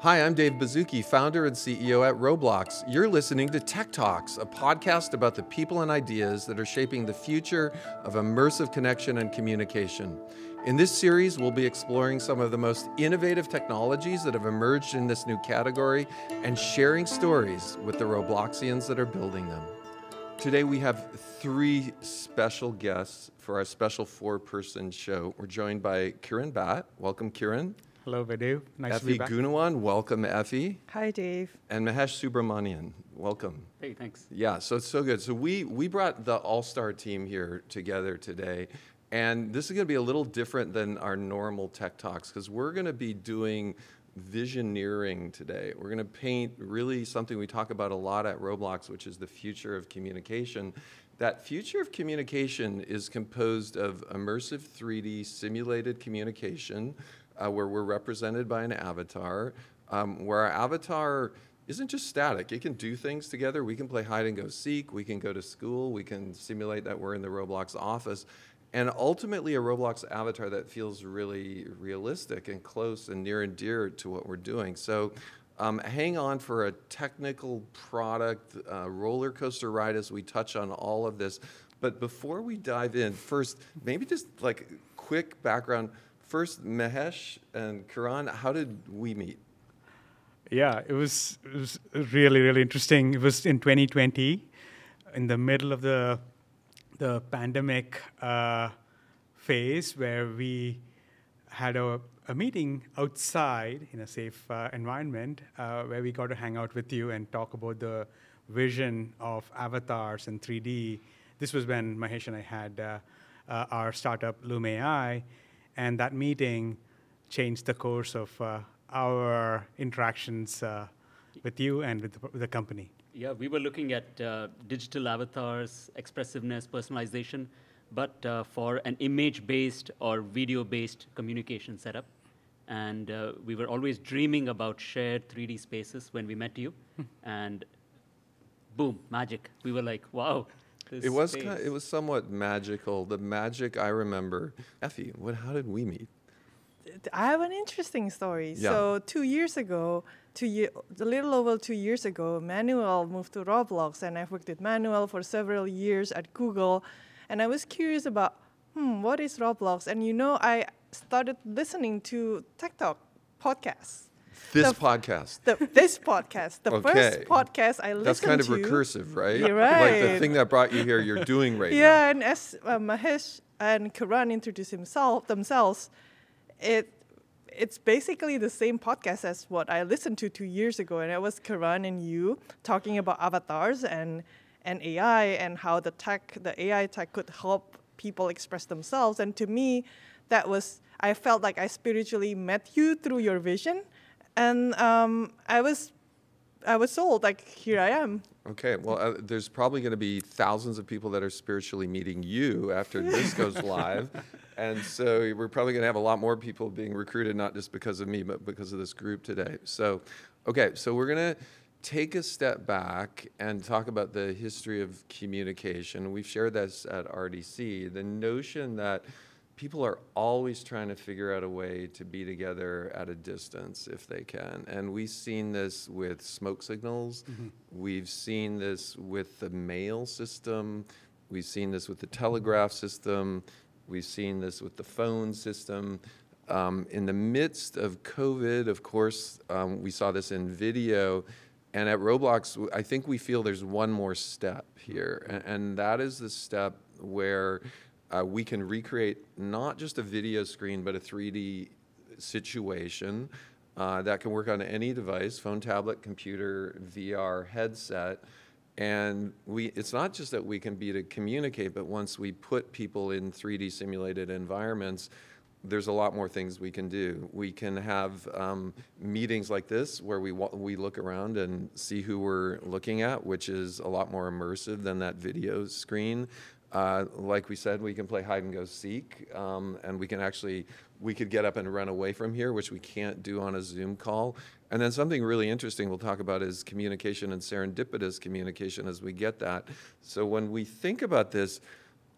Hi, I'm Dave Baszucki, founder and CEO at Roblox. You're listening to Tech Talks, a podcast about the people and ideas that are shaping the future of immersive connection and communication. In this series, we'll be exploring some of the most innovative technologies that have emerged in this new category and sharing stories with the Robloxians that are building them. Today, we have three special guests for our special four person show. We're joined by Kiran Bhat. Welcome, Kiran. Hello, Vidhu. Nice Effie to be back. Effie Goenawan, welcome, Effie. Hi, Dave. And Mahesh Subramanian, welcome. Hey, thanks. Yeah, so it's so good. So we we brought the all-star team here together today, and this is going to be a little different than our normal tech talks because we're going to be doing visioneering today. We're going to paint really something we talk about a lot at Roblox, which is the future of communication. That future of communication is composed of immersive 3D simulated communication, uh, where we're represented by an avatar, um, where our avatar isn't just static. It can do things together. We can play hide and go seek. We can go to school. We can simulate that we're in the Roblox office. And ultimately, a Roblox avatar that feels really realistic and close and near and dear to what we're doing. So, um, hang on for a technical product uh, roller coaster ride as we touch on all of this. But before we dive in, first, maybe just like quick background. First, Mahesh and Kiran, how did we meet? Yeah, it was, it was really, really interesting. It was in 2020, in the middle of the, the pandemic uh, phase, where we had a, a meeting outside in a safe uh, environment uh, where we got to hang out with you and talk about the vision of avatars and 3D. This was when Mahesh and I had uh, uh, our startup Loom.ai, and that meeting changed the course of uh, our interactions uh, with you and with the, with the company. Yeah, we were looking at uh, digital avatars, expressiveness, personalization, but uh, for an image based or video based communication setup. And uh, we were always dreaming about shared 3D spaces when we met you. and boom, magic. We were like, wow. This It was space. kind it was somewhat magical. The magic I remember. Effie, what? How did we meet? I have an interesting story. Yeah. So two years ago, two year, a little over two years ago, Manuel moved to Roblox, and I've worked with Manuel for several years at Google, and I was curious about, hmm, what is Roblox? And you know, I started listening to Tech Talk podcasts. This The- podcast. The, this podcast, the Okay. first podcast I listened to. That's kind of to. recursive, right? You're Like the thing that brought you here, you're doing right now. yeah, and as uh, Mahesh and Kiran introduced himself themselves, it it's basically the same podcast as what I listened to two years ago, and it was Kiran and you talking about avatars and and AI and how the tech, the AI tech, could help people express themselves. And to me, that was I felt like I spiritually met you through your vision, and um, I was I was sold. Like here I am. Okay, well, uh, there's probably going to be thousands of people that are spiritually meeting you after this goes live. And so we're probably going to have a lot more people being recruited, not just because of me, but because of this group today. So, okay, so we're going to take a step back and talk about the history of communication. We've shared this at RDC. The notion that people are always trying to figure out a way to be together at a distance if they can. And we've seen this with smoke signals. We've seen this with the mail system. We've seen this with the telegraph system. We've seen this with the phone system. Um, in the midst of COVID, of course, um, we saw this in video. And at Roblox, I think we feel there's one more step here, and, and that is the step where uh, we can recreate not just a video screen, but a 3D situation uh, that can work on any device phone, tablet, computer, VR, headset. And we, it's not just that we can be to communicate, but once we put people in 3D simulated environments, there's a lot more things we can do. We can have um, meetings like this where we we look around and see who we're looking at, which is a lot more immersive than that video screen. Uh, like we said, we can play hide and go seek, um, and we can actually we could get up and run away from here, which we can't do on a Zoom call. And then something really interesting we'll talk about is communication and serendipitous communication as we get that. So when we think about this,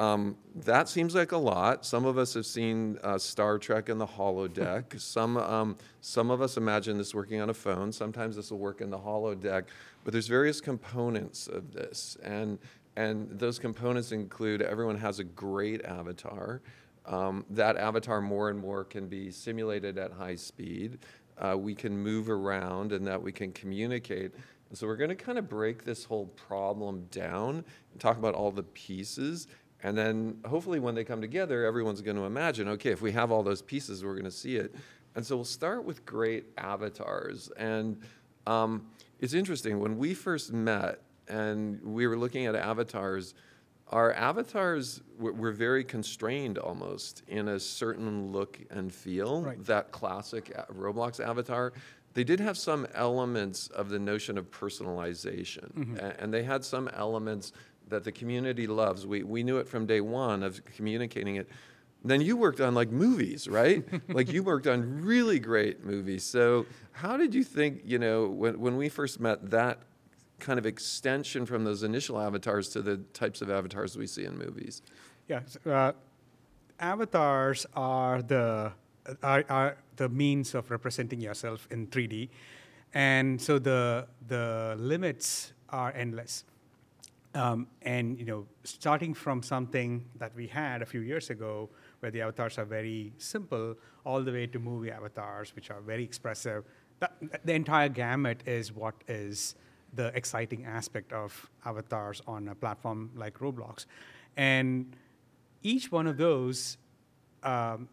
Um, that seems like a lot. Some of us have seen uh, Star Trek in the holodeck. some, um, some of us imagine this working on a phone. Sometimes this will work in the holodeck. But there's various components of this, and and those components include everyone has a great avatar. Um, that avatar more and more can be simulated at high speed. Uh, we can move around, and that we can communicate. So we're going to kind of break this whole problem down and talk about all the pieces and then hopefully when they come together, everyone's going to imagine, okay, if we have all those pieces, we're going to see it. And so we'll start with great avatars. And um, it's interesting, when we first met and we were looking at avatars, our avatars were very constrained almost in a certain look and feel. Right. That classic Roblox avatar. They did have some elements of the notion of personalization, mm-hmm. a- and they had some elements that the community loves. We, we knew it from day one of communicating it. Then you worked on like movies, right? like you worked on really great movies. So how did you think, you know, when, when we first met, that kind of extension from those initial avatars to the types of avatars we see in movies? Yeah, uh, avatars are the are, are the means of representing yourself in 3D, and so the the limits are endless. Um, and you know, starting from something that we had a few years ago, where the avatars are very simple, all the way to movie avatars, which are very expressive. That, the entire gamut is what is the exciting aspect of avatars on a platform like Roblox, and each one of those um,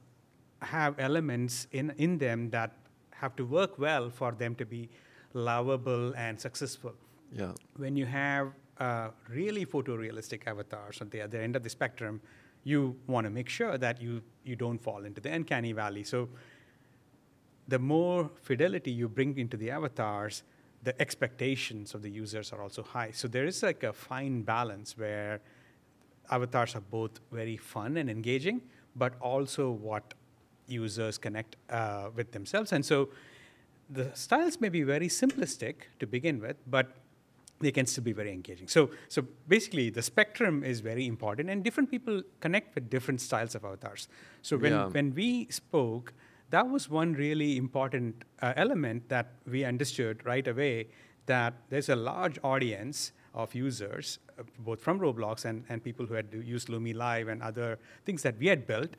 have elements in, in them that have to work well for them to be lovable and successful. Yeah. When you have uh, really photorealistic avatars at the other end of the spectrum, you want to make sure that you, you don't fall into the uncanny valley. So the more fidelity you bring into the avatars, the expectations of the users are also high. So there is like a fine balance where avatars are both very fun and engaging, but also what users connect uh, with themselves. And so the styles may be very simplistic to begin with, but they can still be very engaging. So, so basically, the spectrum is very important, and different people connect with different styles of avatars. So when, Yeah. when we spoke, that was one really important uh, element that we understood right away that there's a large audience of users, uh, both from Roblox and, and people who had used Lumi Live and other things that we had built,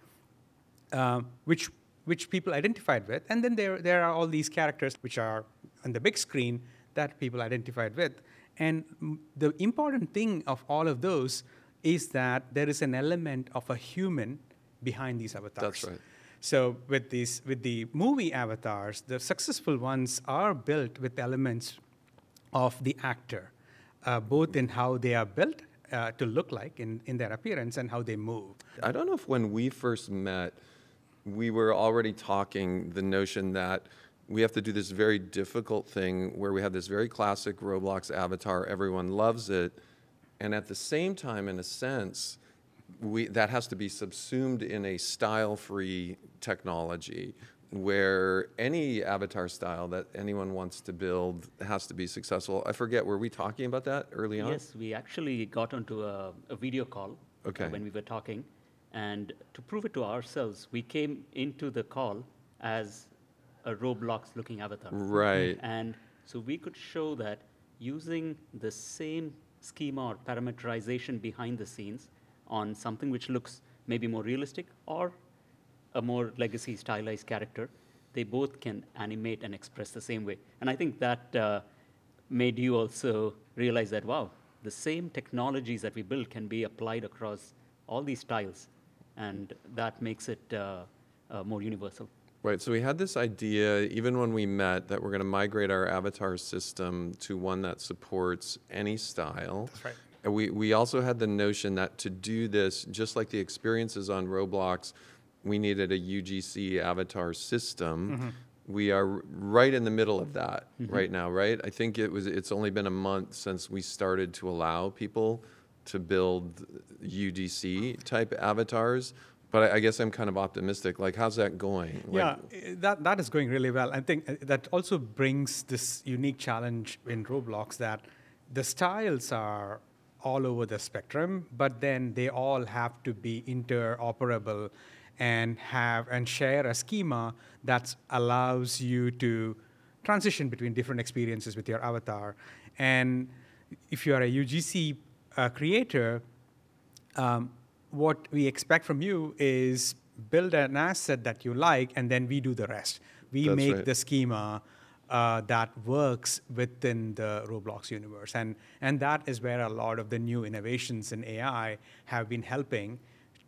um, which which people identified with, and then there there are all these characters which are on the big screen that people identified with, and the important thing of all of those is that there is an element of a human behind these avatars. That's right. So with these with the movie avatars, the successful ones are built with elements of the actor, uh, both in how they are built uh, to look like in, in their appearance and how they move. I don't know if when we first met, we were already talking the notion that we have to do this very difficult thing where we have this very classic Roblox avatar, everyone loves it, and at the same time, in a sense, we, that has to be subsumed in a style-free technology where any avatar style that anyone wants to build has to be successful. I forget, were we talking about that early on? Yes, we actually got onto a, a video call uh, Okay. when we were talking. And to prove it to ourselves, we came into the call as a Roblox looking avatar. Right. And so we could show that using the same schema or parameterization behind the scenes on something which looks maybe more realistic or a more legacy stylized character, they both can animate and express the same way. And I think that uh, made you also realize that, wow, the same technologies that we build can be applied across all these styles. And that makes it uh, uh, more universal. Right. So we had this idea, even when we met, that we're going to migrate our avatar system to one that supports any style. That's right. And we, we also had the notion that to do this, just like the experiences on Roblox, we needed a UGC avatar system. Mm-hmm. We are right in the middle of that mm-hmm. right now, right? I think it was it's only been a month since we started to allow people to build UGC type avatars. But I, guess I'm kind of optimistic. Like, how's that going? Like, yeah, eh, that, that is going really well. I think uh, that also brings this unique challenge in Roblox that the styles are all over the spectrum, but then they all have to be interoperable and have and share a schema that allows you to transition between different experiences with your avatar. And if you are a UGC uh, creator, um, what we expect from you is build an asset that you like, and then we do the rest. We That's make right. the schema uh, that works within the Roblox universe, and and that is where a lot of the new innovations in AI have been helping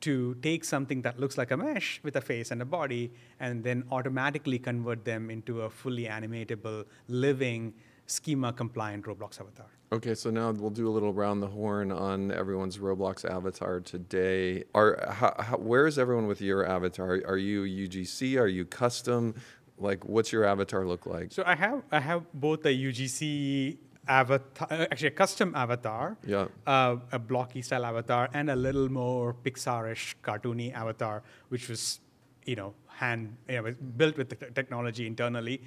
to take something that looks like a mesh with a face and a body, and then automatically convert them into a fully animatable, living, schema-compliant Roblox avatar. Okay, so now we'll do a little round the horn on everyone's Roblox avatar today. Are how, how, where is everyone with your avatar? Are you UGC? Are you custom? Like, what's your avatar look like? So I have I have both a UGC avatar, actually a custom avatar, Yeah. uh, a blocky style avatar, and a little more Pixar-ish cartoony avatar, which was, you know, hand you know, built with the technology internally.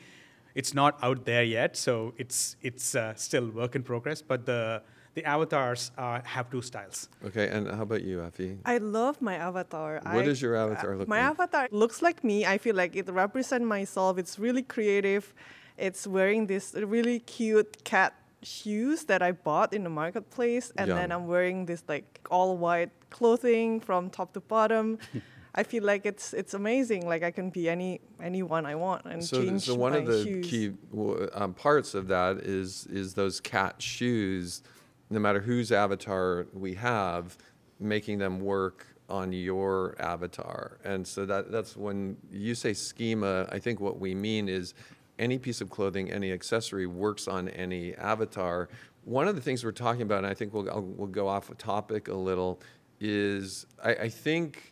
It's not out there yet, so it's it's uh, still work in progress. But the the avatars uh, have two styles. Okay, and how about you, Effie? I love my avatar. What I, does your avatar look my like? avatar looks like me. I feel like it represents myself. It's really creative. It's wearing this really cute cat shoes that I bought in the marketplace, and then I'm wearing this like all white clothing from top to bottom. I feel like it's it's amazing. Like I can be any anyone I want and So, change so one my of the shoes. key um, parts of that is is those cat shoes. No matter whose avatar we have, making them work on your avatar, and so that that's when you say schema. I think what we mean is any piece of clothing, any accessory works on any avatar. One of the things we're talking about, and I think we'll I'll, we'll go off topic a little, is I, I think.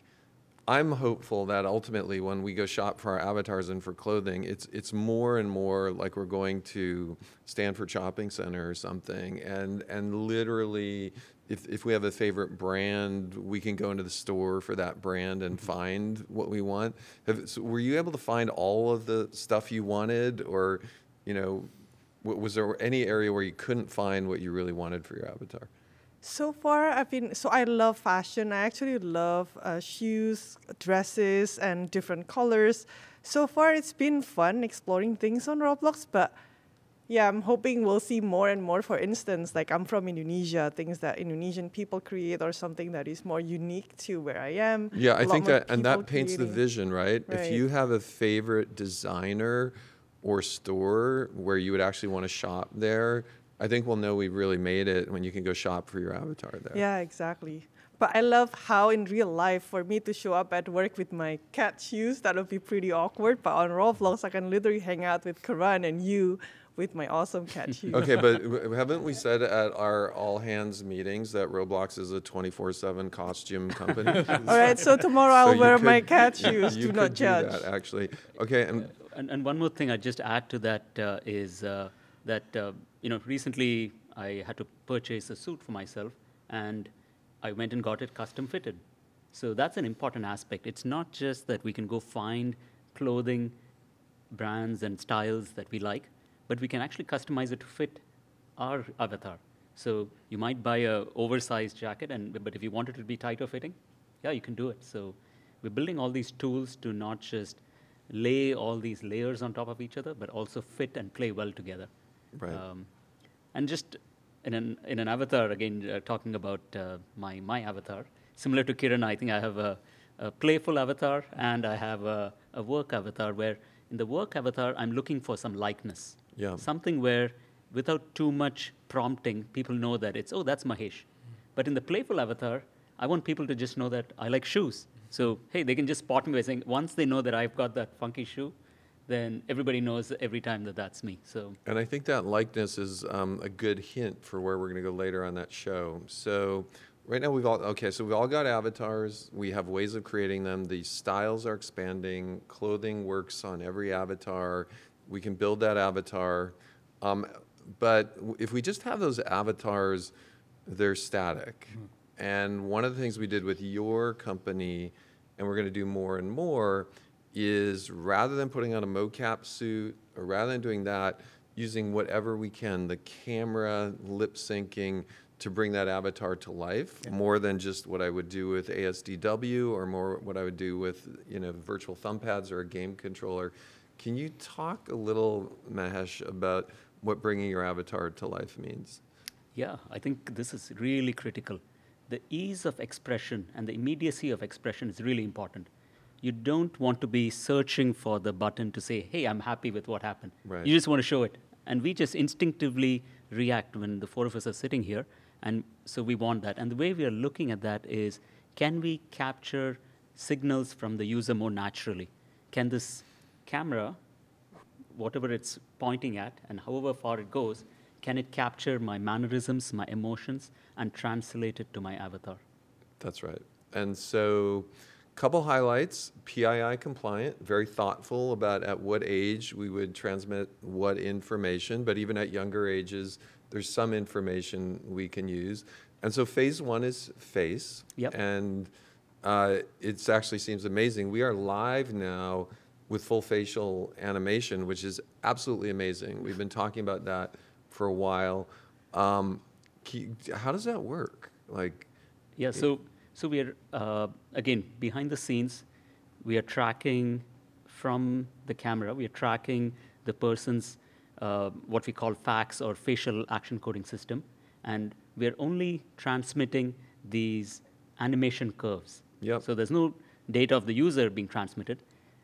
I'm hopeful that ultimately, when we go shop for our avatars and for clothing, it's it's more and more like we're going to Stanford Shopping Center or something, and and literally, if if we have a favorite brand, we can go into the store for that brand and mm-hmm. find what we want. Have, so were you able to find all of the stuff you wanted, or you know, was there any area where you couldn't find what you really wanted for your avatar? So far, I've been so I love fashion. I actually love uh, shoes, dresses, and different colors. So far, it's been fun exploring things on Roblox. But yeah, I'm hoping we'll see more and more. For instance, like I'm from Indonesia, things that Indonesian people create or something that is more unique to where I am. Yeah, I think that, and that paints the vision, right? If you have a favorite designer or store where you would actually want to shop there, I think we'll know we've really made it when you can go shop for your avatar there. Yeah, exactly. But I love how in real life, for me to show up at work with my cat shoes, that would be pretty awkward. But on Roblox, I can literally hang out with Kiran and you with my awesome cat shoes. Okay, but haven't we said at our all hands meetings that Roblox is a 24 7 costume company? All right, so tomorrow I'll you wear my cat shoes. you Do could not judge. that, actually. Okay, and And, and one more thing I'd just add to that uh, is uh, that, uh, you know, recently I had to purchase a suit for myself and I went and got it custom fitted. So that's an important aspect. It's not just that we can go find clothing brands and styles that we like, but we can actually customize it to fit our avatar. So you might buy a oversized jacket, and but if you want it to be tighter fitting, yeah, you can do it. So we're building all these tools to not just lay all these layers on top of each other, but also fit and play well together. Right. Um, and just in an in an avatar again, uh, talking about uh, my my avatar, similar to Kiran, I think I have a, a playful avatar and I have a, a work avatar where in the work avatar I'm looking for some likeness, Yeah. something where without too much prompting, people know that it's oh that's Mahesh. But in the playful avatar, I want people to just know that I like shoes. So hey, they can just spot me by saying once they know that I've got that funky shoe, then everybody knows every time that that's me. So And I think that likeness is um, a good hint for where we're going to go later on that show. So right now we've all okay. So we've all got avatars. We have ways of creating them. The styles are expanding. Clothing works on every avatar. We can build that avatar. Um, but if we just have those avatars, they're static. And one of the things we did with your company, and we're going to do more and more, is rather than putting on a mocap suit or rather than doing that, using whatever we can the camera, lip syncing to bring that avatar to life more than just what I would do with ASDW or more what I would do with you know virtual thumb pads or a game controller. Can you talk a little, Mahesh, about what bringing your avatar to life means? Yeah, I think this is really critical. The ease of expression and the immediacy of expression is really important. You don't want to be searching for the button to say, hey, I'm happy with what happened. Right. You just want to show it. And we just instinctively react when the four of us are sitting here. And so we want that. And the way we are looking at that is can we capture signals from the user more naturally? Can this camera whatever it's pointing at and however far it goes, can it capture my mannerisms, my emotions, and translate it to my avatar? That's right. And so, couple highlights PII compliant, very thoughtful about at what age we would transmit what information, but even at younger ages, there's some information we can use. And so, phase one is face. Yep. And uh, it actually seems amazing. We are live now with full facial animation, which is absolutely amazing. We've been talking about that for a while. Um, how does that work? Like, Yeah, so, so we are, uh, again, behind the scenes, we are tracking from the camera, we are tracking the person's, uh, what we call FACS or facial action coding system, and we are only transmitting these animation curves. Yep. So there's no data of the user being transmitted.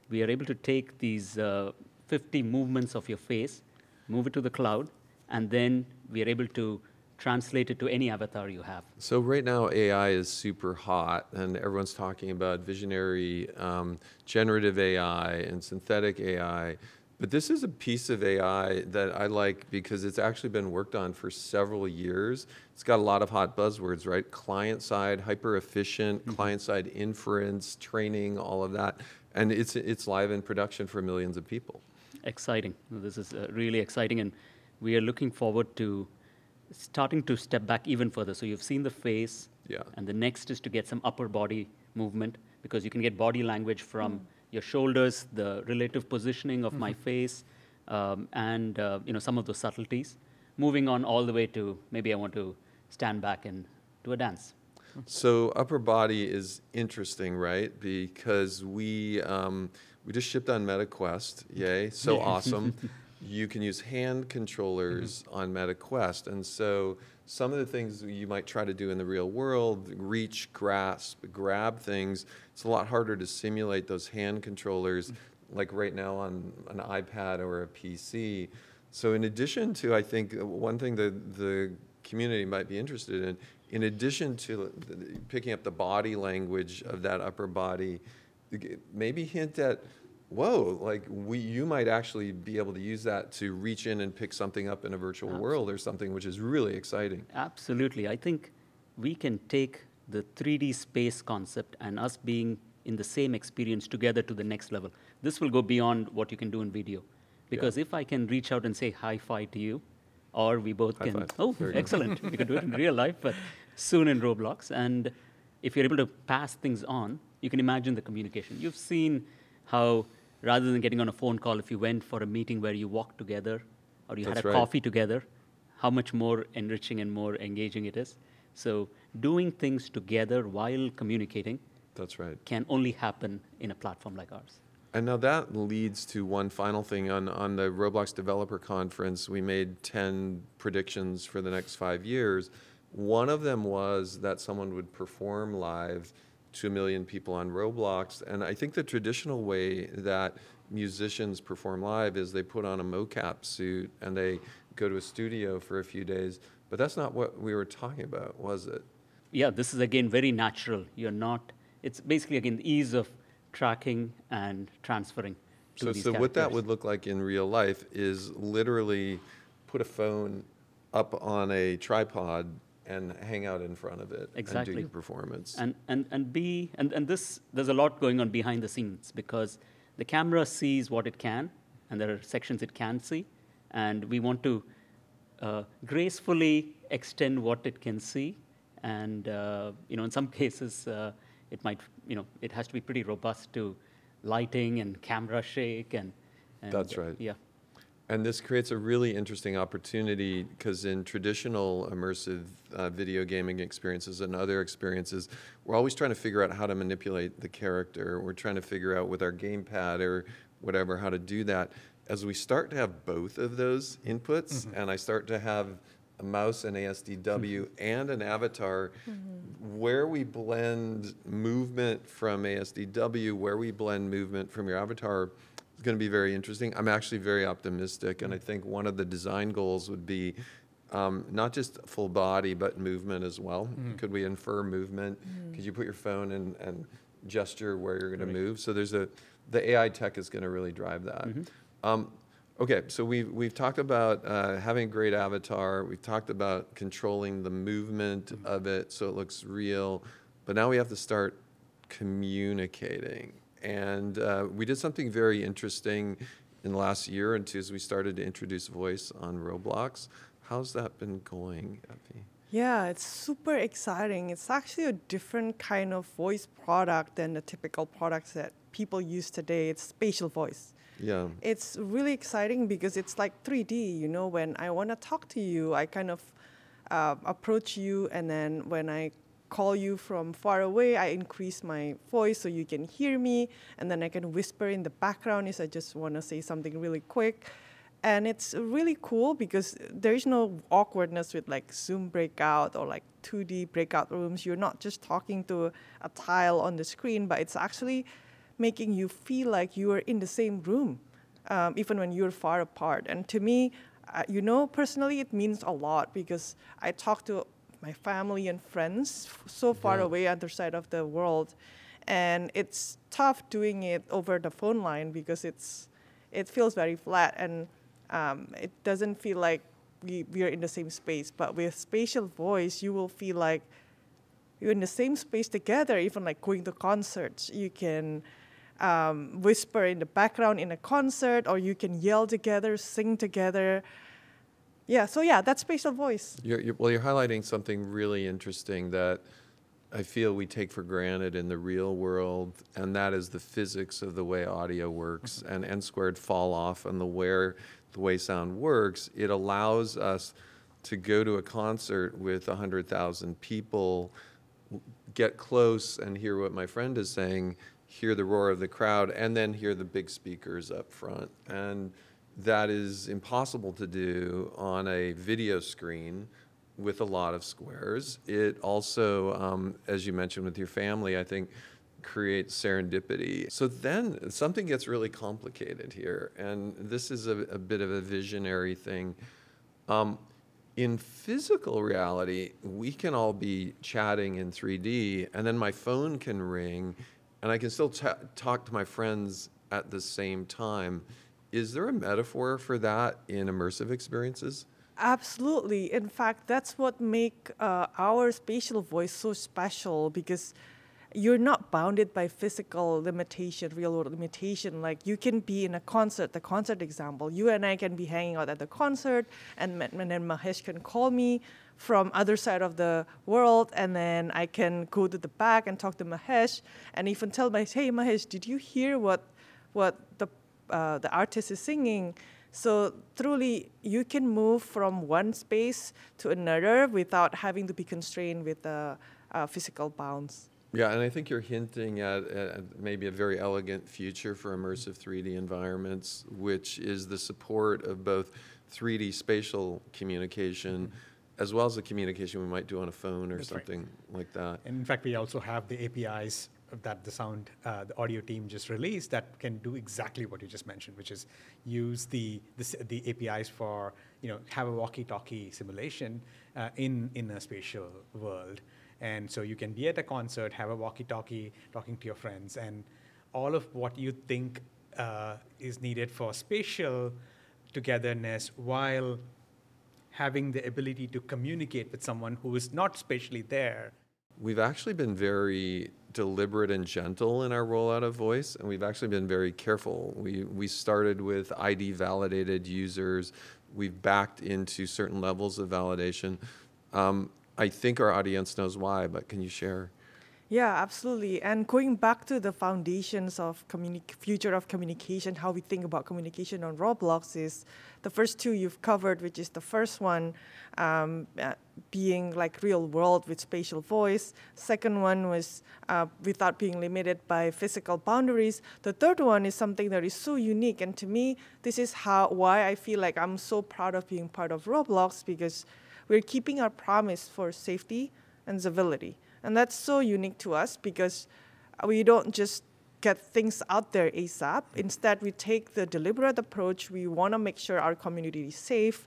We are able to take these uh, 50 movements of your face, move it to the cloud, and then we are able to translate it to any avatar you have. So right now AI is super hot, and everyone's talking about visionary um, generative AI and synthetic AI. But this is a piece of AI that I like because it's actually been worked on for several years. It's got a lot of hot buzzwords, right? Client side, hyper efficient, client side inference, training, all of that, and it's it's live in production for millions of people. exciting. This is uh, really exciting, and we are looking forward to starting to step back even further. So you've seen the face, Yeah. and the next is to get some upper body movement because you can get body language from your shoulders, the relative positioning of my face, um, and uh, you know some of those subtleties. Moving on all the way to maybe I want to stand back and do a dance. So upper body is interesting, right? Because we um, we just shipped on MetaQuest, yay! So awesome. You can use hand controllers mm-hmm. on MetaQuest, and so some of the things you might try to do in the real world, reach, grasp, grab things, it's a lot harder to simulate those hand controllers, mm. like right now on an iPad or a PC. So in addition to, I think one thing that the community might be interested in, in addition to picking up the body language of that upper body, maybe hint at, whoa, like we, you might actually be able to use that to reach in and pick something up in a virtual world or something, which is really exciting. Absolutely. I think we can take the 3D space concept and us being in the same experience together to the next level. This will go beyond what you can do in video. Because if I can reach out and say hi fi to you, or we both High can. five. Oh, Very excellent. we can do it in real life, but soon in Roblox. And if you're able to pass things on, you can imagine the communication. You've seen how, rather than getting on a phone call, if you went for a meeting where you walked together or you That's had a right. coffee together, how much more enriching and more engaging it is. So, doing things together while communicating That's right. can only happen in a platform like ours. And now that leads to one final thing. On, on the Roblox Developer Conference, we made 10 predictions for the next five years. One of them was that someone would perform live to a million people on Roblox. And I think the traditional way that musicians perform live is they put on a mocap suit and they go to a studio for a few days. But that's not what we were talking about, was it? Yeah, this is again very natural. You're not, it's basically again the ease of tracking and transferring to So, so what that would look like in real life is literally put a phone up on a tripod and hang out in front of it and Exactly. do your performance. and and and be and, and this there's a lot going on behind the scenes because the camera sees what it can and there are sections it can see and we want to uh, gracefully extend what it can see and uh, you know in some cases uh, it might you know it has to be pretty robust to lighting and camera shake and, and That's right. yeah And this creates a really interesting opportunity because in traditional immersive uh, video gaming experiences and other experiences, we're always trying to figure out how to manipulate the character. We're trying to figure out with our gamepad or whatever how to do that. As we start to have both of those inputs, mm-hmm. and I start to have a mouse and ASDW mm-hmm. and an avatar, mm-hmm. where we blend movement from ASDW, where we blend movement from your avatar is going to be very interesting. I'm actually very optimistic, and I think one of the design goals would be um, not just full body, but movement as well. Could we infer movement? Could you put your phone and, and gesture where you're going to move? So there's a, the AI tech is going to really drive that. Um, okay, so we've, we've talked about uh, having a great avatar. We've talked about controlling the movement of it so it looks real. But now we have to start communicating. And uh, we did something very interesting in the last year or two as we started to introduce voice on Roblox. How's that been going, Effie? Yeah, it's super exciting. It's actually a different kind of voice product than the typical products that people use today. It's spatial voice. Yeah. It's really exciting because it's like 3D. You know, when I want to talk to you, I kind of uh, approach you, and then when I call you from far away, I increase my voice so you can hear me, and then I can whisper in the background if I just want to say something really quick. And it's really cool because there is no awkwardness with like Zoom breakout or like 2D breakout rooms. You're not just talking to a tile on the screen, but it's actually making you feel like you are in the same room, um, even when you're far apart. And to me, uh, you know, personally, it means a lot because I talk to my family and friends f- so far Yeah. away, other side of the world, and it's tough doing it over the phone line because it's it feels very flat and um, it doesn't feel like we, we are in the same space. But with spatial voice, you will feel like you're in the same space together, even like going to concerts. You can um, whisper in the background in a concert, or you can yell together, sing together. Yeah, so yeah, that's spatial voice. You're, you're, well, you're highlighting something really interesting that I feel we take for granted in the real world, and that is the physics of the way audio works mm-hmm. and n squared fall off and the where the way sound works. It allows us to go to a concert with 100,000 people, get close and hear what my friend is saying, hear the roar of the crowd, and then hear the big speakers up front. And that is impossible to do on a video screen with a lot of squares. It also, um, as you mentioned with your family, I think creates serendipity. So then something gets really complicated here, and this is a, a bit of a visionary thing. Um, in physical reality, we can all be chatting in 3D, and then my phone can ring, and I can still ta- talk to my friends at the same time. Is there a metaphor for that in immersive experiences? Absolutely. In fact, that's what make uh, our spatial voice so special because you're not bounded by physical limitation, real world limitation. Like you can be in a concert, the concert example. You and I can be hanging out at the concert, and, and then Mahesh can call me from other side of the world, and then I can go to the back and talk to Mahesh, and even tell Mahesh, "Hey, Mahesh, did you hear what what the uh, the artist is singing?" So truly, you can move from one space to another without having to be constrained with the uh, physical bounds. Yeah, and I think you're hinting at, at maybe a very elegant future for immersive 3D environments, which is the support of both 3D spatial communication as well as the communication we might do on a phone or That's right. something like that. And in fact, we also have the APIs that the sound, uh, the audio team just released that can do exactly what you just mentioned, which is use the the, the APIs for you know have a walkie-talkie simulation uh, in in a spatial world, and so you can be at a concert, have a walkie-talkie, talking to your friends, and all of what you think uh, is needed for spatial togetherness while having the ability to communicate with someone who is not spatially there We've actually been very deliberate and gentle in our rollout of voice, and we've actually been very careful. We, we started with ID validated users. We've backed into certain levels of validation. Um, I think our audience knows why, but can you share? Yeah, absolutely. And going back to the foundations of communi- future of communication, how we think about communication on Roblox is the first two you've covered, which is the first one um, uh, being like real world with spatial voice. Second one was uh, without being limited by physical boundaries. The third one is something that is so unique, and to me, this is how why I feel like I'm so proud of being part of Roblox because we're keeping our promise for safety and civility. And that's so unique to us because we don't just get things out there ASAP. Instead, we take the deliberate approach. We want to make sure our community is safe.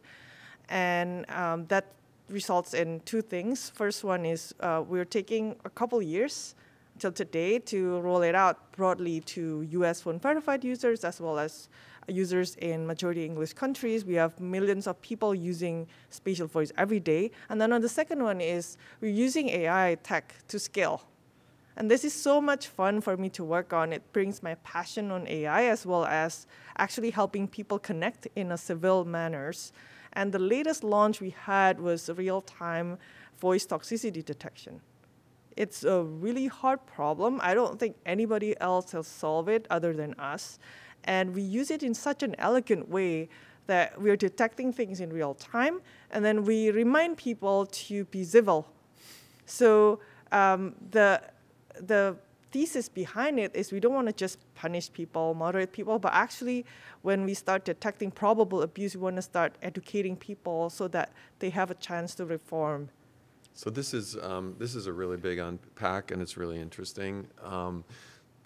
And um, that results in two things. First one is uh, we're taking a couple years till today to roll it out broadly to US phone verified users as well as users in majority English countries. We have millions of people using spatial voice every day. And then on the second one is we're using AI tech to scale. And this is so much fun for me to work on. It brings my passion on AI as well as actually helping people connect in a civil manners. And the latest launch we had was real-time voice toxicity detection. It's a really hard problem. I don't think anybody else has solved it other than us. And we use it in such an elegant way that we're detecting things in real time, and then we remind people to be civil. So um, the the thesis behind it is we don't want to just punish people, moderate people, but actually, when we start detecting probable abuse, we want to start educating people so that they have a chance to reform. So this is um, this is a really big unpack, and it's really interesting. Um,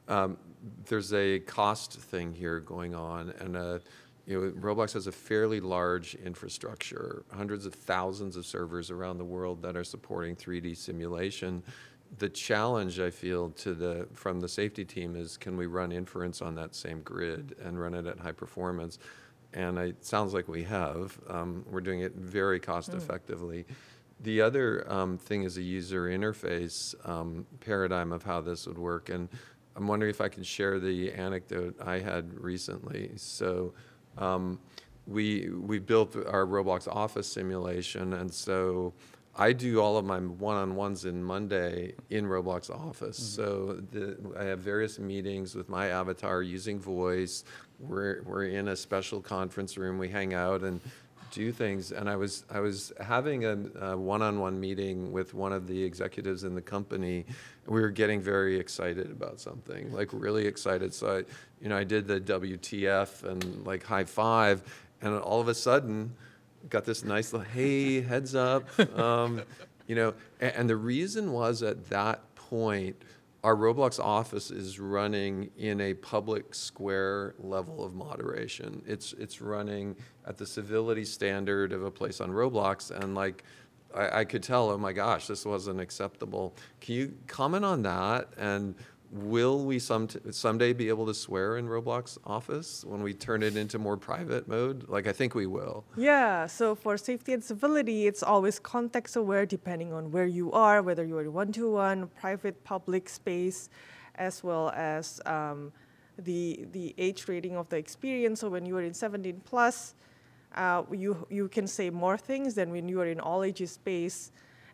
um, there's a cost thing here going on, and uh, you know, Roblox has a fairly large infrastructure, hundreds of thousands of servers around the world that are supporting 3D simulation. The challenge I feel to the from the safety team is can we run inference on that same grid and run it at high performance? And it sounds like we have. Um, we're doing it very cost effectively. Mm. The other um, thing is a user interface um, paradigm of how this would work. And I'm wondering if I can share the anecdote I had recently. So um, we we built our Roblox office simulation, and so I do all of my one-on-ones in Monday in Roblox Office. Mm-hmm. So the, I have various meetings with my avatar using voice. We're we're in a special conference room. We hang out and do things. And I was I was having a, a, one-on-one meeting with one of the executives in the company. We were getting very excited about something, like really excited. So I, you know, I did the WTF and like high five, and all of a sudden, got this nice little hey heads up, um, you know. And, and the reason was at that point our Roblox office is running in a public square level of moderation. It's it's running at the civility standard of a place on Roblox, and like I, I could tell, oh my gosh, this wasn't acceptable. Can you comment on that and will we some someday be able to swear in Roblox Office when we turn it into more private mode? Like I think we will. Yeah. So for safety and civility, it's always context aware depending on where you are, whether you are one-to-one, private, public space, as well as um, the the age rating of the experience. So when you are in 17 plus, uh, you you can say more things than when you are in all ages space.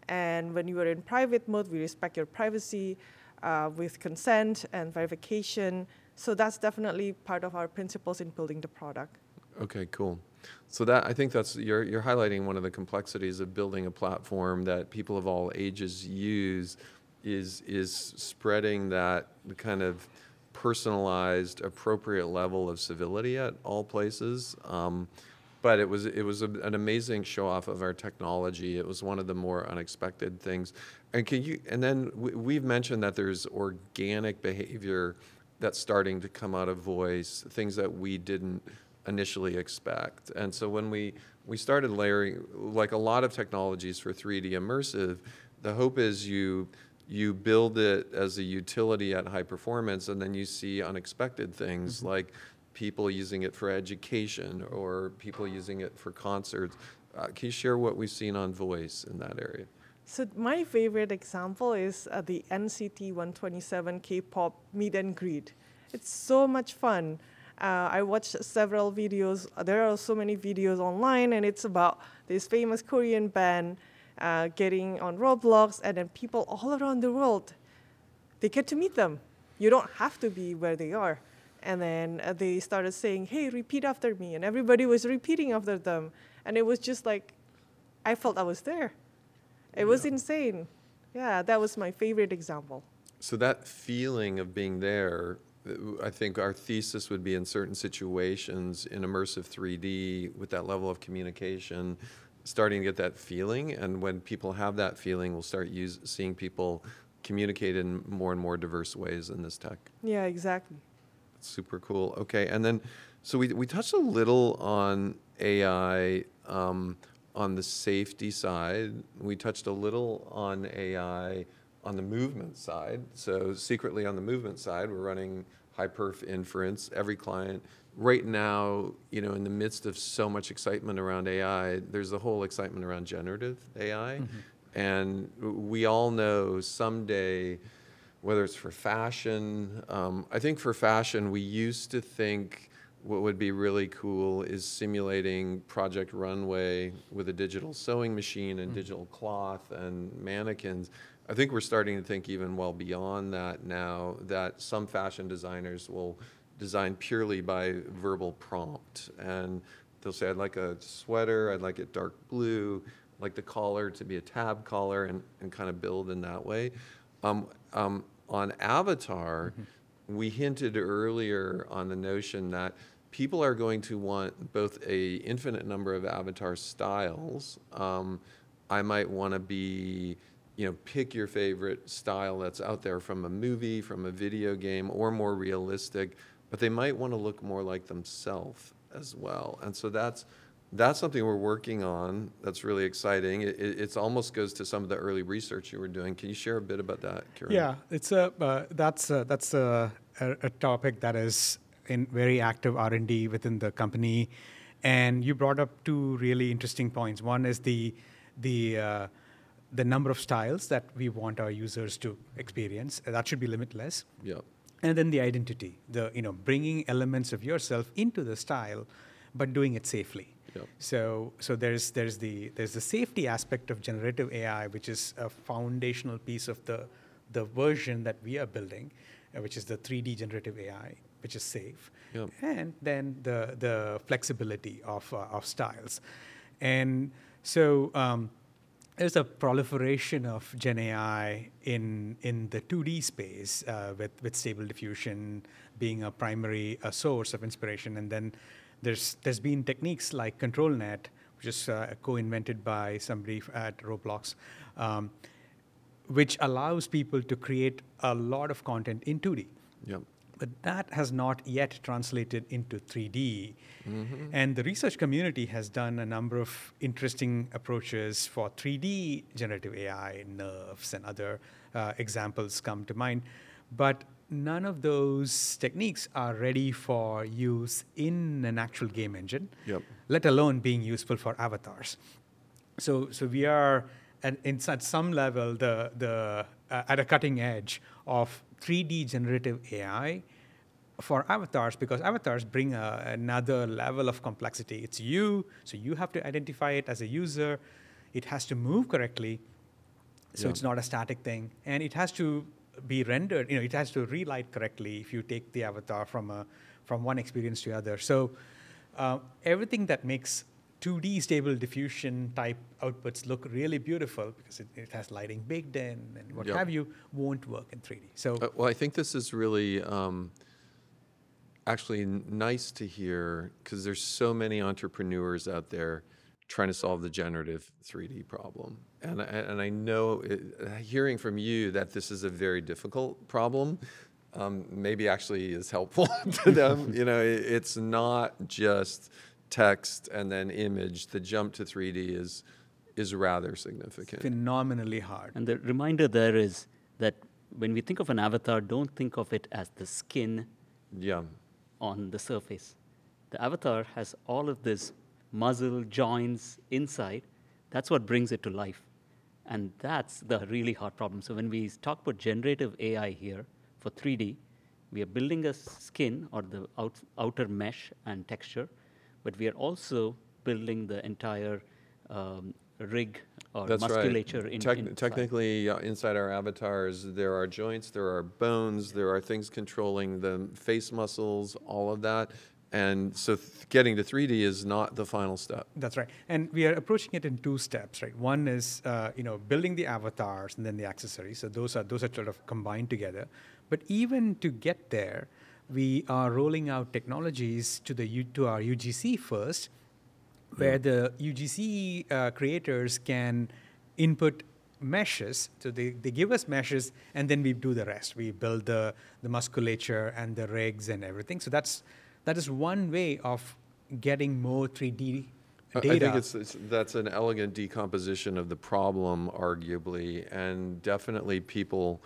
And when you are in private mode, we respect your privacy uh, with consent and verification. So that's definitely part of our principles in building the product. Okay, cool. So that I think that's you're you're highlighting one of the complexities of building a platform that people of all ages use is is spreading that kind of personalized, appropriate level of civility at all places. Um, but it was it was a, an amazing show off of our technology. It was one of the more unexpected things. And can you? And then we, have mentioned that there's organic behavior that's starting to come out of voice, things that we didn't initially expect. And so when we we started layering, like a lot of technologies for 3D immersive, the hope is you you build it as a utility at high performance, and then you see unexpected things mm-hmm. like people using it for education or people using it for concerts. Uh, can you share what we've seen on voice in that area? So my favorite example is uh, the NCT 127 K-pop meet and greet. It's so much fun. Uh, I watched several videos. There are so many videos online, and it's about this famous Korean band uh, getting on Roblox, and then people all around the world they get to meet them. You don't have to be where they are. And then uh, they started saying, hey, repeat after me. And everybody was repeating after them. And it was just like, I felt I was there. It was insane. Yeah, that was my favorite example. So that feeling of being there, uh, I think our thesis would be in certain situations in immersive 3D with that level of communication, starting to get that feeling. And when people have that feeling, we'll start use, seeing people communicate in more and more diverse ways in this tech. Yeah, exactly. Super cool. Okay, and then, so we, we touched a little on AI um, on the safety side. We touched a little on AI on the movement side. So secretly on the movement side, we're running high perf inference. Every client, right now, you know, in the midst of so much excitement around AI, there's the whole excitement around generative AI. And we all know someday, whether it's for fashion, um, I think for fashion, we used to think what would be really cool is simulating Project Runway with a digital sewing machine and digital cloth and mannequins. I think we're starting to think even well beyond that now, that some fashion designers will design purely by verbal prompt. And they'll say, I'd like a sweater, I'd like it dark blue, I'd like the collar to be a tab collar, and, and kind of build in that way. Um, um, on Avatar, we hinted earlier on the notion that people are going to want both a infinite number of avatar styles. Um, I might want to be, you know, pick your favorite style that's out there from a movie, from a video game, or more realistic, but they might want to look more like themselves as well. And so that's that's something we're working on. That's really exciting. It, it it's almost goes to some of the early research you were doing. Can you share a bit about that, Kiran? Yeah, it's a uh, that's a, that's a, a, a topic that is in very active R and D within the company, and you brought up two really interesting points. One is the the uh, the number of styles that we want our users to experience. That should be limitless. Yep. And then the identity, the you know bringing elements of yourself into the style, but doing it safely. Yep. So, so there's there's the there's the safety aspect of generative AI, which is a foundational piece of the the version that we are building, uh, which is the 3D generative AI, which is safe, Yep. and then the the flexibility of uh, of styles, and so. Um, there's a proliferation of Gen AI in in the 2D space uh, with with Stable Diffusion being a primary uh, source of inspiration, and then there's there's been techniques like ControlNet, which is uh, co-invented by somebody at Roblox, um, which allows people to create a lot of content in 2D. Yep. But that has not yet translated into 3D. Mm-hmm. And the research community has done a number of interesting approaches for 3D generative AI, NeRFs, and other uh, examples come to mind. But none of those techniques are ready for use in an actual game engine, Yep. let alone being useful for avatars. So, so we are at, in, at some level the, the, uh, at a cutting edge of 3D generative AI for avatars because avatars bring a, another level of complexity. It's you, so you have to identify it as a user. It has to move correctly, so Yeah. it's not a static thing, and it has to be rendered. You know, it has to relight correctly if you take the avatar from a from one experience to other. So uh, everything that makes 2D stable diffusion type outputs look really beautiful because it, it has lighting baked in and what Yep. have you won't work in 3D. So Uh, well, I think this is really um, actually n- nice to hear because there's so many entrepreneurs out there trying to solve the generative 3D problem. And I, and I know, it, uh, hearing from you that this is a very difficult problem, um, maybe actually is helpful to them. You know, it, it's not just text and then image. The jump to 3D is is rather significant. phenomenally hard. And the reminder there is that when we think of an avatar, don't think of it as the skin Yeah. on the surface. The avatar has all of this muscle, joints inside. That's what brings it to life. And that's the really hard problem. So when we talk about generative AI here for 3D, we are building a skin or the out, outer mesh and texture, but we are also building the entire um, rig or That's musculature right. in, Tec- inside. technically, uh, inside our avatars, there are joints, there are bones, there are things controlling the face muscles, all of that. And so th- getting to 3D is not the final step. That's right. And we are approaching it in two steps, right? One is, uh, you know, building the avatars and then the accessories. So those are those are sort of combined together. But even to get there, we are rolling out technologies to the U- to our UGC first, where the UGC uh, creators can input meshes. So they, they give us meshes, and then we do the rest. We build the, the musculature and the rigs and everything. So that's that is one way of getting more 3D data. I think it's, it's, that's an elegant decomposition of the problem, arguably, and definitely people,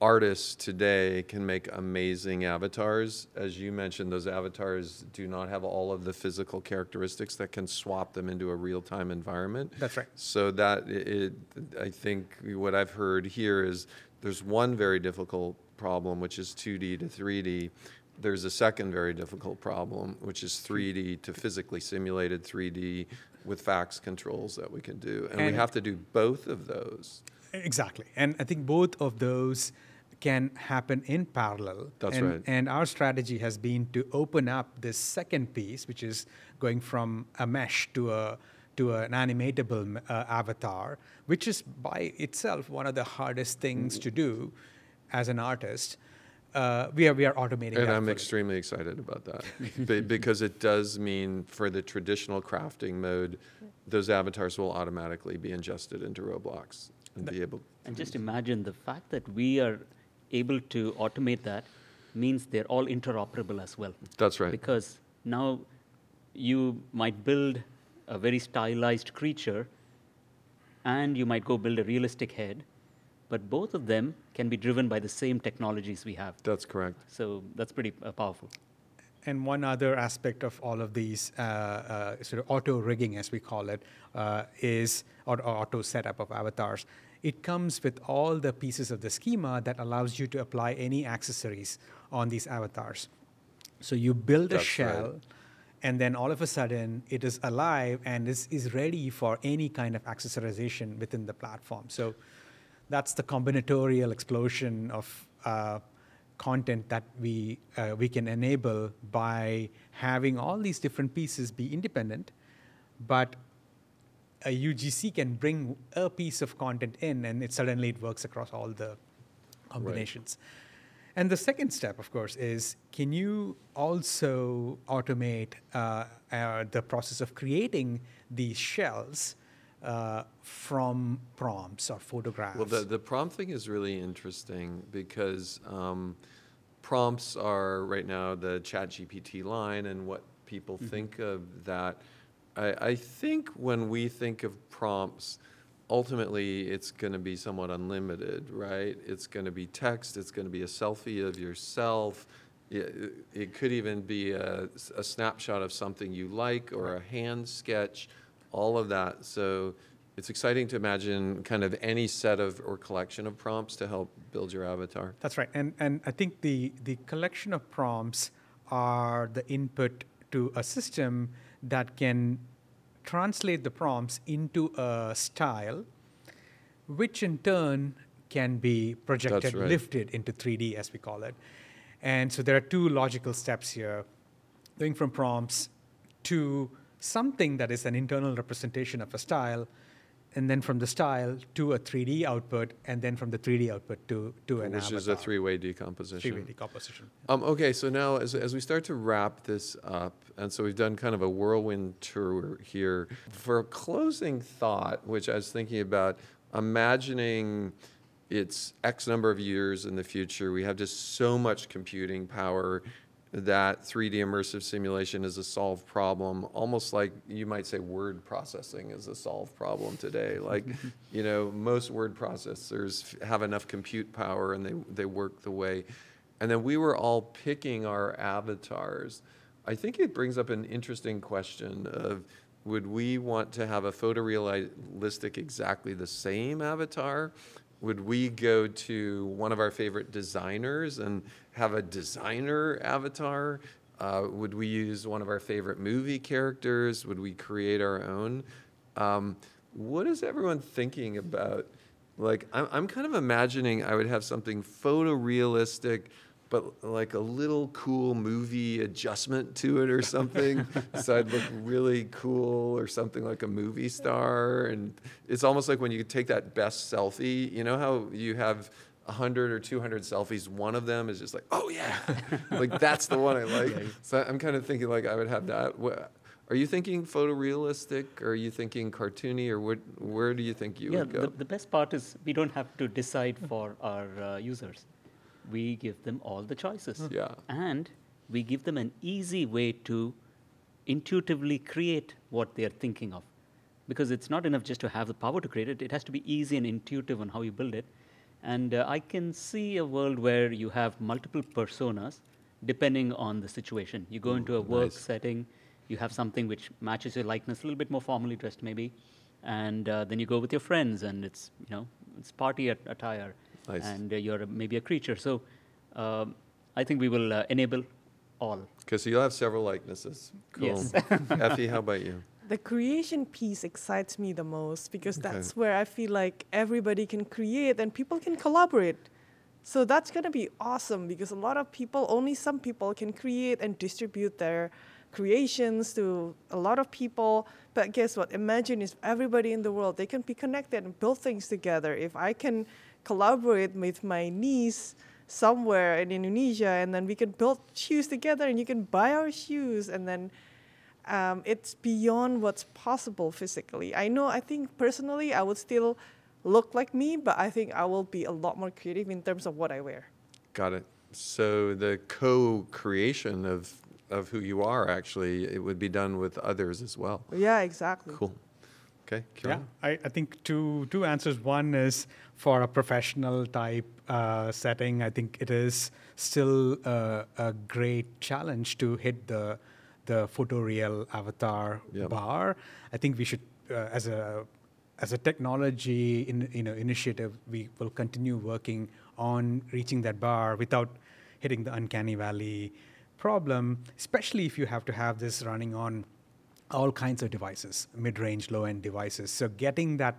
artists today can make amazing avatars. As you mentioned, those avatars do not have all of the physical characteristics that can swap them into a real-time environment. That's right. So that it, I think what I've heard here is there's one very difficult problem, which is 2D to 3D. There's a second very difficult problem, which is 3D to physically simulated 3D with FACS controls that we can do. And we have to do both of those. Exactly. And I think both of those can happen in parallel. That's and, right. And our strategy has been to open up this second piece, which is going from a mesh to a to an animatable uh, avatar, which is by itself one of the hardest things to do as an artist. Uh, we are we are automating And that. I'm fully. extremely excited about that Be- because it does mean for the traditional crafting mode, those avatars will automatically be ingested into Roblox and be able. And just imagine the fact that we are able to automate that means they're all interoperable as well. That's right. Because now you might build a very stylized creature and you might go build a realistic head, but both of them can be driven by the same technologies we have. That's correct. So that's pretty uh, powerful. And one other aspect of all of these uh, uh, sort of auto rigging, as we call it, uh, is or, or auto setup of avatars. It comes with all the pieces of the schema that allows you to apply any accessories on these avatars. So you build a shell, right. and then all of a sudden it is alive and is, is ready for any kind of accessorization within the platform. So that's the combinatorial explosion of uh, content that we uh, we can enable by having all these different pieces be independent, but a UGC can bring a piece of content in, and it suddenly it works across all the combinations. And the second step, of course, is can you also automate uh, uh, the process of creating these shells uh, from prompts or photographs? Well, the, the prompt thing is really interesting because um, prompts are right now the ChatGPT line and what people think of that. I, I think when we think of prompts, ultimately it's going to be somewhat unlimited, right? It's going to be text, it's going to be a selfie of yourself. It, it could even be a, a snapshot of something you like or a hand sketch, all of that. So it's exciting to imagine kind of any set of or collection of prompts to help build your avatar. That's right. And, and I think the, the collection of prompts are the input to a system that can translate the prompts into a style, which in turn can be projected, right. lifted into 3D, as we call it. And so there are two logical steps here going from prompts to something that is an internal representation of a style, and then from the style to a 3D output, and then from the 3D output to, to an Which avatar. is a three-way decomposition. Three-way decomposition. Um, okay, so now as, as we start to wrap this up, and so we've done kind of a whirlwind tour here. For a closing thought, which I was thinking about, imagining it's X number of years in the future, we have just so much computing power that 3D immersive simulation is a solved problem, almost like you might say word processing is a solved problem today. Like, you know, most word processors have enough compute power and they, they work the way. And then we were all picking our avatars. I think it brings up an interesting question of would we want to have a photorealistic exactly the same avatar? Would we go to one of our favorite designers and have a designer avatar? Uh, would we use one of our favorite movie characters? Would we create our own? Um, what is everyone thinking about? Like, I'm, I'm kind of imagining I would have something photorealistic, but like a little cool movie adjustment to it or something. so I'd look really cool or something like a movie star. And it's almost like when you take that best selfie, you know how you have 100 or 200 selfies, one of them is just like, oh yeah, like that's the one I like. So I'm kind of thinking like I would have that. Are you thinking photorealistic? Or are you thinking cartoony? Or what, where do you think you yeah, would go? the, the best part is we don't have to decide for our uh, users. We give them all the choices. Yeah. And we give them an easy way to intuitively create what they're thinking of. Because it's not enough just to have the power to create it, it has to be easy and intuitive on how you build it. And uh, I can see a world where you have multiple personas depending on the situation. You go into a work nice. setting, you have something which matches your likeness, a little bit more formally dressed maybe, and uh, then you go with your friends and it's, you know, it's party at- attire, Nice. and uh, you're maybe a creature. So um, I think we will uh, enable all. Okay, so you'll have several likenesses. Cool. Yes. Effie, how about you? The creation piece excites me the most because Okay. that's where I feel like everybody can create and people can collaborate. So that's going to be awesome because a lot of people, only some people can create and distribute their creations to a lot of people. But guess what? Imagine if everybody in the world, they can be connected and build things together. If I can collaborate with my niece somewhere in Indonesia and then we can build shoes together and you can buy our shoes and then um, it's beyond what's possible physically. I know, I think personally, I would still look like me, but I think I will be a lot more creative in terms of what I wear. Got it. So the co-creation of of who you are actually it would be done with others as well. Yeah, exactly. Cool. Okay. Yeah, I, I think two two answers. One is for a professional type uh, setting. I think it is still uh, a great challenge to hit the the photoreal avatar Yep. bar. I think we should, uh, as a as a technology in, you know initiative, we will continue working on reaching that bar without hitting the uncanny valley problem. Especially if you have to have this running on all kinds of devices, mid-range, low-end devices. So getting that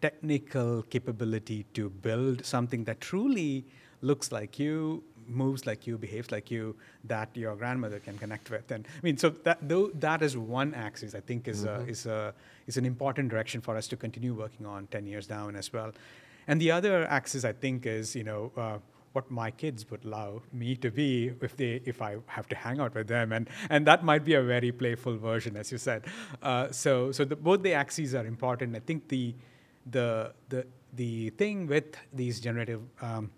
technical capability to build something that truly looks like you, moves like you, behaves like you, that your grandmother can connect with. And I mean, so that though that is one axis I think is a, is a is an important direction for us to continue working on 10 years down as well. And the other axis I think is you know. Uh, what my kids would love me to be if they if I have to hang out with them. And and that might be a very playful version as you said. Uh, so so the, both the axes are important. I think the the the the thing with these generative um,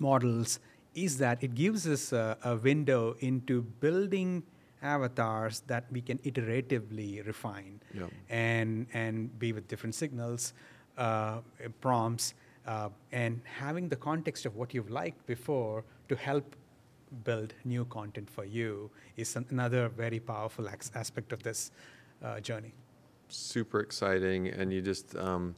models is that it gives us a, a window into building avatars that we can iteratively refine Yep. and and be with different signals, uh, prompts, uh, and having the context of what you've liked before to help build new content for you is an- another very powerful ax- aspect of this uh, journey. super exciting and you just um,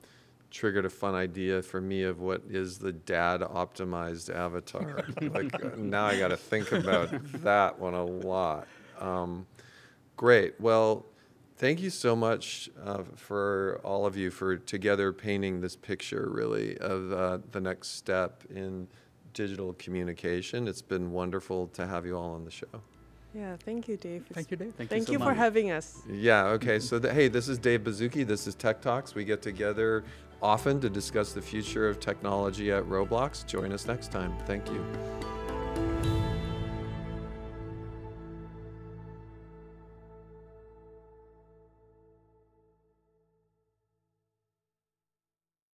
triggered a fun idea for me of what is the dad optimized avatar. Like uh, now i got to think about that one a lot. Um, great. Well thank you so much uh, for all of you for together painting this picture really of uh, the next step in digital communication it's been wonderful to have you all on the show Yeah, thank you, Dave. Thank you, Dave. Thank, Thank you, you so for much. having us. Yeah, okay. So, the, hey, this is Dave Baszucki. This is Tech Talks. We get together often to discuss the future of technology at Roblox. Join us next time. Thank you.